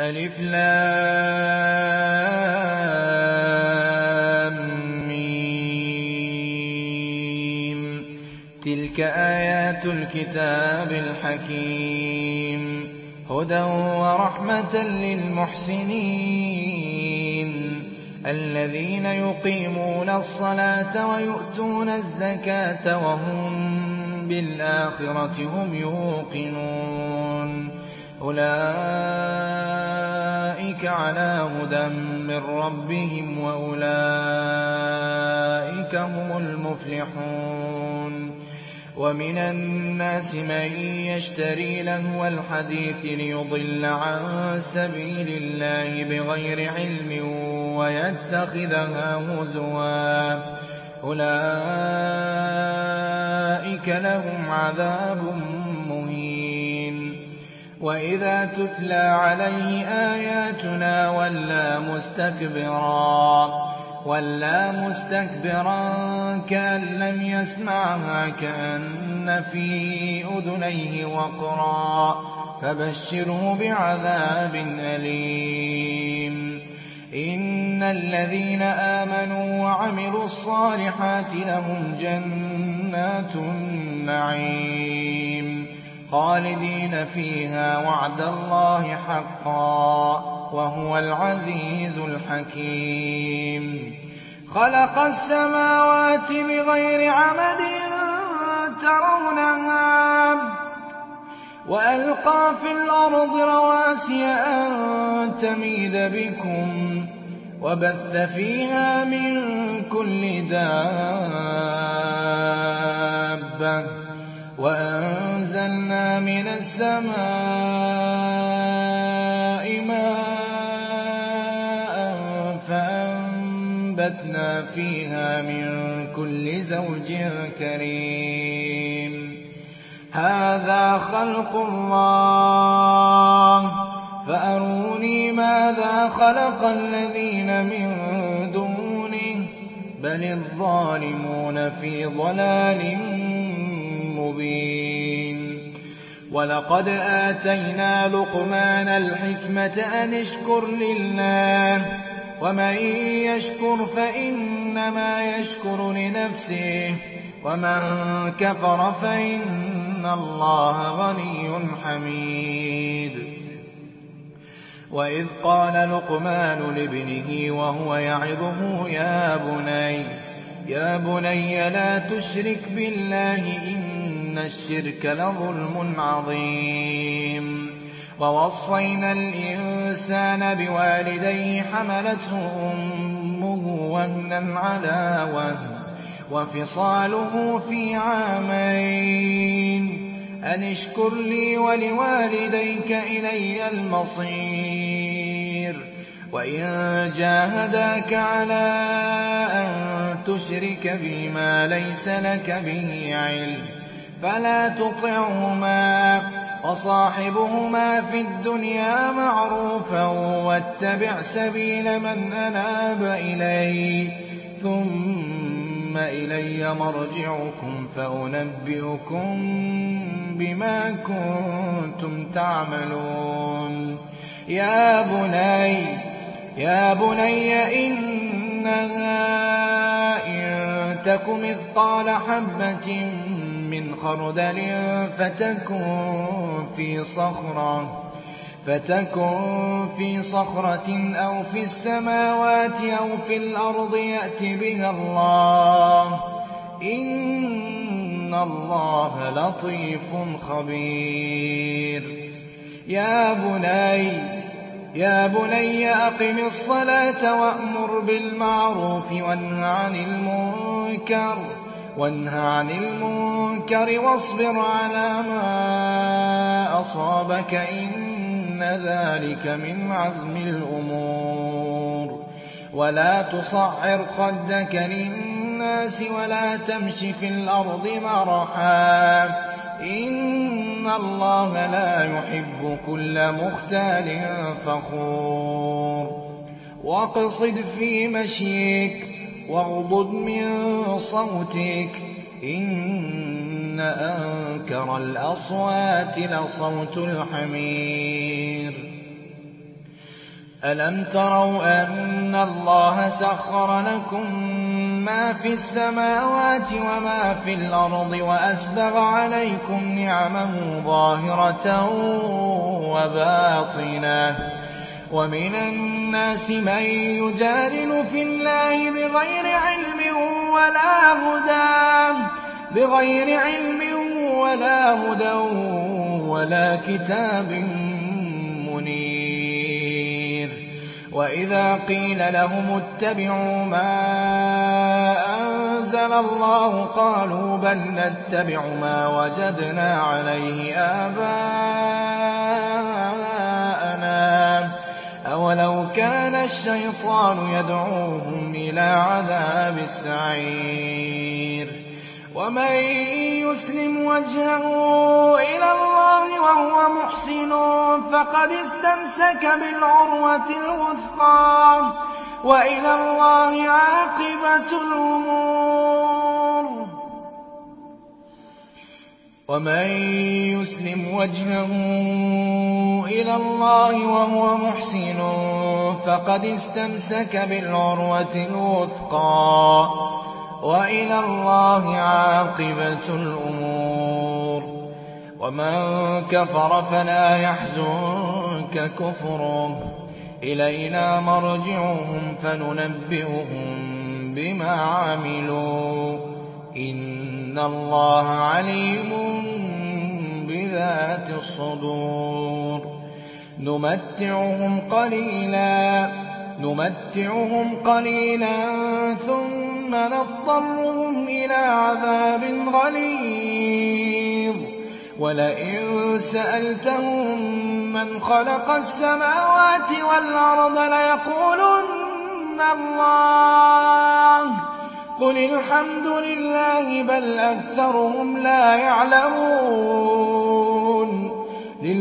الم تِلْكَ آيَاتُ الْكِتَابِ الْحَكِيمِ. هُدًى وَرَحْمَةً لِّلْمُحْسِنِينَ. الَّذِينَ يُقِيمُونَ الصَّلَاةَ وَيُؤْتُونَ الزَّكَاةَ وَهُم بِالْآخِرَةِ هُمْ يُوقِنُونَ. أُولَٰئِكَ عَلَىٰ هُدًى مِّن رَّبِّهِمْ ۖ وَأُولَٰئِكَ هُمُ الْمُفْلِحُونَ. وَمِنَ النَّاسِ مَن يَشْتَرِي لَهْوَ الْحَدِيثِ لِيُضِلَّ عَن سَبِيلِ اللَّهِ بِغَيْرِ عِلْمٍ وَيَتَّخِذَهَا هُزُوًا ۚ. أُولَٰئِكَ لَهُمْ عَذَابٌ وَإِذَا تُتْلَىٰ عَلَيْهِ آيَاتُنَا وَلَّىٰ مُسْتَكْبِرًا كَأَن لَّمْ يَسْمَعْهَا كَأَنَّ فِي أُذُنَيْهِ وَقْرًا ۖ فَبَشِّرْهُ بِعَذَابٍ أَلِيمٍ إِنَّ الَّذِينَ آمَنُوا وَعَمِلُوا الصَّالِحَاتِ لَهُمْ جَنَّاتُ النَّعِيمِ خَالِدِينَ فِيهَا ۖ وَعْدَ اللَّهِ حَقًّا ۚ وَهُوَ الْعَزِيزُ الْحَكِيمُ. خَلَقَ السَّمَاوَاتِ بِغَيْرِ عَمَدٍ تَرَوْنَهَا ۖ وَأَلْقَىٰ فِي الْأَرْضِ رَوَاسِيَ أَن تَمِيدَ بِكُمْ ۖ وَبَثَّ فِيهَا مِن كُلِّ دَابَّةٍ ۚ وَأَنزَلْنَا مِنَ السَّمَاءِ مَاءً فَأَنبَتْنَا فِيهَا مِن كُلِّ زَوْجٍ كَرِيمٍ هَٰذَا خَلْقُ اللَّهِ فَأَرُونِي مَاذَا خَلَقَ الَّذِينَ مِن دُونِهِ ۚ بَلِ الظَّالِمُونَ فِي ضَلَالٍ وَلَقَدْ آتَيْنَا لُقْمَانَ الْحِكْمَةَ أَنِ اشْكُرْ لِلَّهِ ۚ وَمَن يَشْكُرْ فَإِنَّمَا يَشْكُرُ لِنَفْسِهِ ۖ وَمَن كَفَرَ فَإِنَّ اللَّهَ غَنِيٌّ حَمِيدٌ وَإِذْ قَالَ لُقْمَانُ لِابْنِهِ وَهُوَ يَعِظُهُ يَا بُنَيَّ لَا تُشْرِكْ بِاللَّهِ ۖ إِنَّ الشِّرْكَ لَظُلْمٌ عَظِيمٌ وَوَصَّيْنَا الْإِنسَانَ بِوَالِدَيْهِ حَمَلَتْهُ أُمُّهُ وَهْنًا عَلَىٰ وَهْنٍ وَفِصَالُهُ فِي عَامَيْنِ أَنِ اشْكُرْ لِي وَلِوَالِدَيْكَ إِلَيَّ الْمَصِيرُ وَإِن جَاهَدَاكَ عَلَىٰ أَن تُشْرِكَ بِي مَا لَيْسَ لَكَ بِهِ عِلْمٌ فَلَا تُطِعْهُمَا ۖ وَصَاحِبْهُمَا فِي الدُّنْيَا مَعْرُوفًا ۖ وَاتَّبِعْ سَبِيلَ مَنْ أَنَابَ إِلَيَّ ۚ ثُمَّ إِلَيَّ مَرْجِعُكُمْ فَأُنَبِّئُكُم بِمَا كُنتُمْ تَعْمَلُونَ. يَا بُنَيَّ إِنَّهَا إِن تَكُ مِثْقَالَ حَبَّةٍ مِّنْ خَرْدَلٍ فَتَكُن فِي صَخْرَةٍ أَوْ فِي السَّمَاوَاتِ أَوْ فِي الْأَرْضِ يَأْتِ بِهَا اللَّهُ ۚ. إِنَّ اللَّهَ لَطِيفٌ خَبِيرٌ. يَا بُنَيَّ أَقِمِ الصَّلَاةَ وَأْمُرْ بِالْمَعْرُوفِ وَانْهَ عَنِ الْمُنكَرِ وَاصْبِرْ عَلَىٰ مَا أَصَابَكَ ۖ إِنَّ ذَٰلِكَ مِنْ عَزْمِ الْأُمُورِ. وَلَا تُصَعِّرْ خَدَّكَ لِلنَّاسِ وَلَا تَمْشِ فِي الْأَرْضِ مَرَحًا ۖ. إِنَّ اللَّهَ لَا يُحِبُّ كُلَّ مُخْتَالٍ فَخُورٍ. وَاقْصِدْ فِي مَشْيِكَ وَاغْضُضْ مِن صَوْتِكَ ۚ. إِنَّ أَنكَرَ الْأَصْوَاتِ لَصَوْتُ الْحَمِيرِ أَلَمْ تَرَوْا أَنَّ اللَّهَ سَخَّرَ لَكُم مَّا فِي السَّمَاوَاتِ وَمَا فِي الْأَرْضِ وَأَسْبَغَ عَلَيْكُمْ نِعَمَهُ ظَاهِرَةً وَبَاطِنَةً ۗ وَمِنَ النَّاسِ مَن يُجَادِلُ فِي اللَّهِ بِغَيْرِ عِلْمٍ وَلَا هُدًى وَلَا كِتَابٍ مُّنِيرٍ. وَإِذَا قِيلَ لَهُمُ اتَّبِعُوا مَا أَنزَلَ اللَّهُ قَالُوا بَل نَّتَّبِعُ مَا وَجَدْنَا عَلَيْهِ آبَاءَنَا ۚ أَوَلَوْ كَانَ الشَّيْطَانُ يَدْعُوهُمْ إِلَىٰ عَذَابِ السَّعِيرِ. وَمَن يُسْلِمْ وَجْهَهُ إِلَى اللَّهِ وَهُوَ مُحْسِنٌ فَقَدِ اسْتَمْسَكَ بِالْعُرْوَةِ الْوُثْقَىٰ ۗ. وَإِلَى اللَّهِ عَاقِبَةُ الْأُمُورِ. وَمَن يُسْلِمْ وَجْهَهُ إِلَى اللَّهِ وَهُوَ مُحْسِنٌ فَقَدِ اسْتَمْسَكَ بِالْعُرْوَةِ الْوُثْقَىٰ وَإِلَى اللَّهِ عَاقِبَةُ الْأُمُورِ وَمَن كَفَرَ فَلَا يَحْزُنكَ كُفْرُهُ ۚ إِلَيْنَا مَرْجِعُهُمْ فَنُنَبِّئُهُم بِمَا عَمِلُوا ۚ إِنَّ اللَّهَ عَلِيمٌ بِذَاتِ الصُّدُورِ. نُمَتِّعُهُمْ قَلِيلًا ثُمَّ نَضْطَرُّهُمْ إِلَىٰ عَذَابٍ غَلِيظٍ. وَلَئِن سَأَلْتَهُم مَّنْ خَلَقَ السَّمَاوَاتِ وَالْأَرْضَ لَيَقُولُنَّ اللَّهُ ۚ. قُلِ الْحَمْدُ لِلَّهِ بَلْ أَكْثَرُهُمْ لَا يَعْلَمُونَ.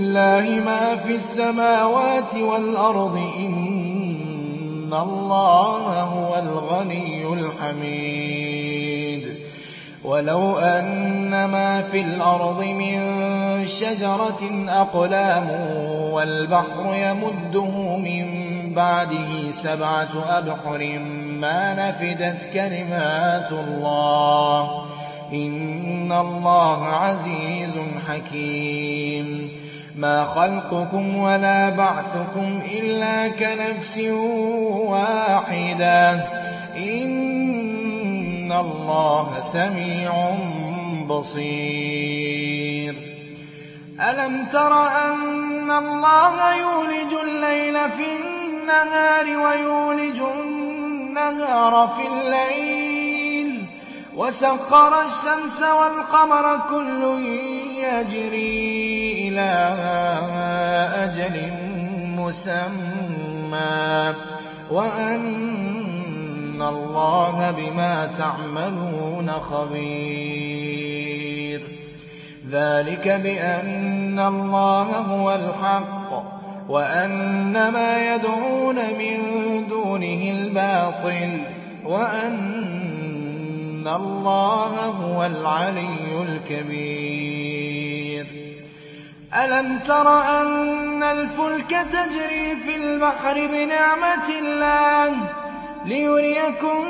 لِلَّهِ مَا فِي السَّمَاوَاتِ وَالْأَرْضِ ۚ إِنَّ اللَّهَ هُوَ الْغَنِيُّ الْحَمِيدُ. وَلَوْ أَنَّ مَا فِي الْأَرْضِ مِن شَجَرَةٍ أَقْلَامٌ وَالْبَحْرُ يَمُدُّهُ مِن بَعْدِهِ سَبْعَةُ أَبْحُرٍ مَّا نَفِدَتْ كَلِمَاتُ اللَّهِ ۗ. إِنَّ اللَّهَ عَزِيزٌ حَكِيمٌ. مَا خَلْقُكُمْ وَلَا بَعْثُكُمْ إِلَّا كَنَفْسٍ وَاحِدَةٍ ۗ. إِنَّ اللَّهَ سَمِيعٌ بَصِيرٌ. أَلَمْ تَرَ أَنَّ اللَّهَ يُولِجُ اللَّيْلَ فِي النَّهَارِ وَيُولِجُ النَّهَارَ فِي اللَّيْلِ وَسَخَّرَ الشَّمْسَ وَالْقَمَرَ كُلٌّ يَجْرِي إِلَىٰ أَجَلٍ مُّسَمًّى. وَأَنَّ اللَّهَ بِمَا تَعْمَلُونَ خَبِيرٌ. ذَٰلِكَ بِأَنَّ اللَّهَ هُوَ الْحَقُّ. وَأَنَّ مَا يَدْعُونَ مِن دُونِهِ الْبَاطِلُ. وَأَنَّ اللَّهَ هُوَ الْعَلِيُّ الْكَبِيرُ. أَلَمْ تَرَ أَنَّ الْفُلْكَ تَجْرِي فِي الْبَحْرِ بِنِعْمَتِ اللَّهِ لِيُرِيَكُم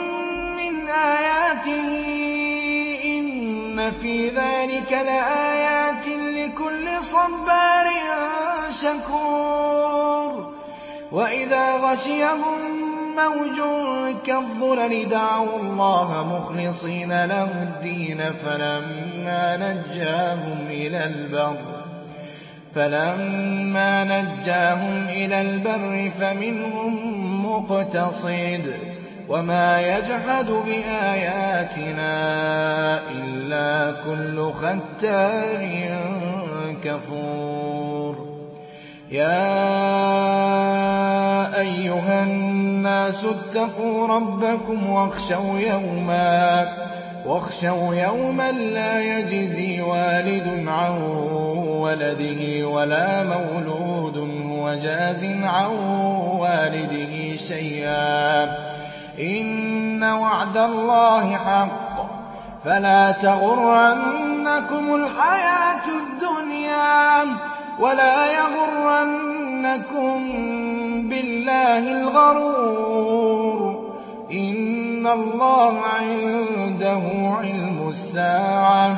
مِّنْ آيَاتِهِ ۚ؟ إِنَّ فِي ذَٰلِكَ لَآيَاتٍ لِّكُلِّ صَبَّارٍ شَكُورٍ. وَإِذَا غَشِيَهُم مَّوْجٌ كَالظُّلَلِ دَعَوُا اللَّهَ مُخْلِصِينَ لَهُ الدِّينَ فَلَمَّا نَجَّاهُمْ إِلَى الْبَرِّ فَمِنْهُم مُّقْتَصِدٌ ۚ وَمَا يَجْحَدُ بِآيَاتِنَا إِلَّا كُلُّ خَتَّارٍ كَفُورٍ. يَا أَيُّهَا النَّاسُ اتَّقُوا رَبَّكُمْ وَاخْشَوْا يَوْمًا لَّا يَجْزِي وَالِدٌ عَن وَلَدِهِ وَلَا مَوْلُودٌ هُوَ جَازٍ عَن وَالِدِهِ شَيْئًا ۚ. إِنَّ وَعْدَ اللَّهِ حَقٌّ ۖ. فَلَا تَغُرَّنَّكُمُ الْحَيَاةُ الدُّنْيَا وَلَا يَغُرَّنَّكُم بِاللَّهِ اللَّهِ الْغَرُورُ. إِنَّ اللَّهَ عِندَهُ عِلْمُ السَّاعَةِ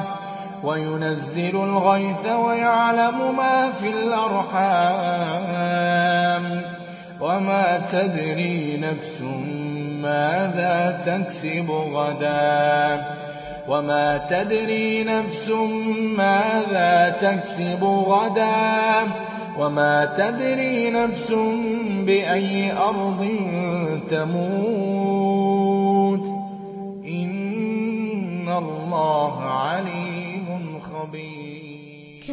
وَيُنَزِّلُ الْغَيْثَ وَيَعْلَمُ مَا فِي الْأَرْحَامِ وَمَا تَدْرِي نَفْسٌ مَّاذَا تَكْسِبُ غَدًا وَمَا تَدْرِي نَفْسٌ مَّاذَا تَكْسِبُ غَدًا وَمَا تَدْرِي نَفْسٌ بِأَيِّ أَرْضٍ تَمُوتُ ۚ اللَّهَ عَلِيمٌ خَبِيرٌ.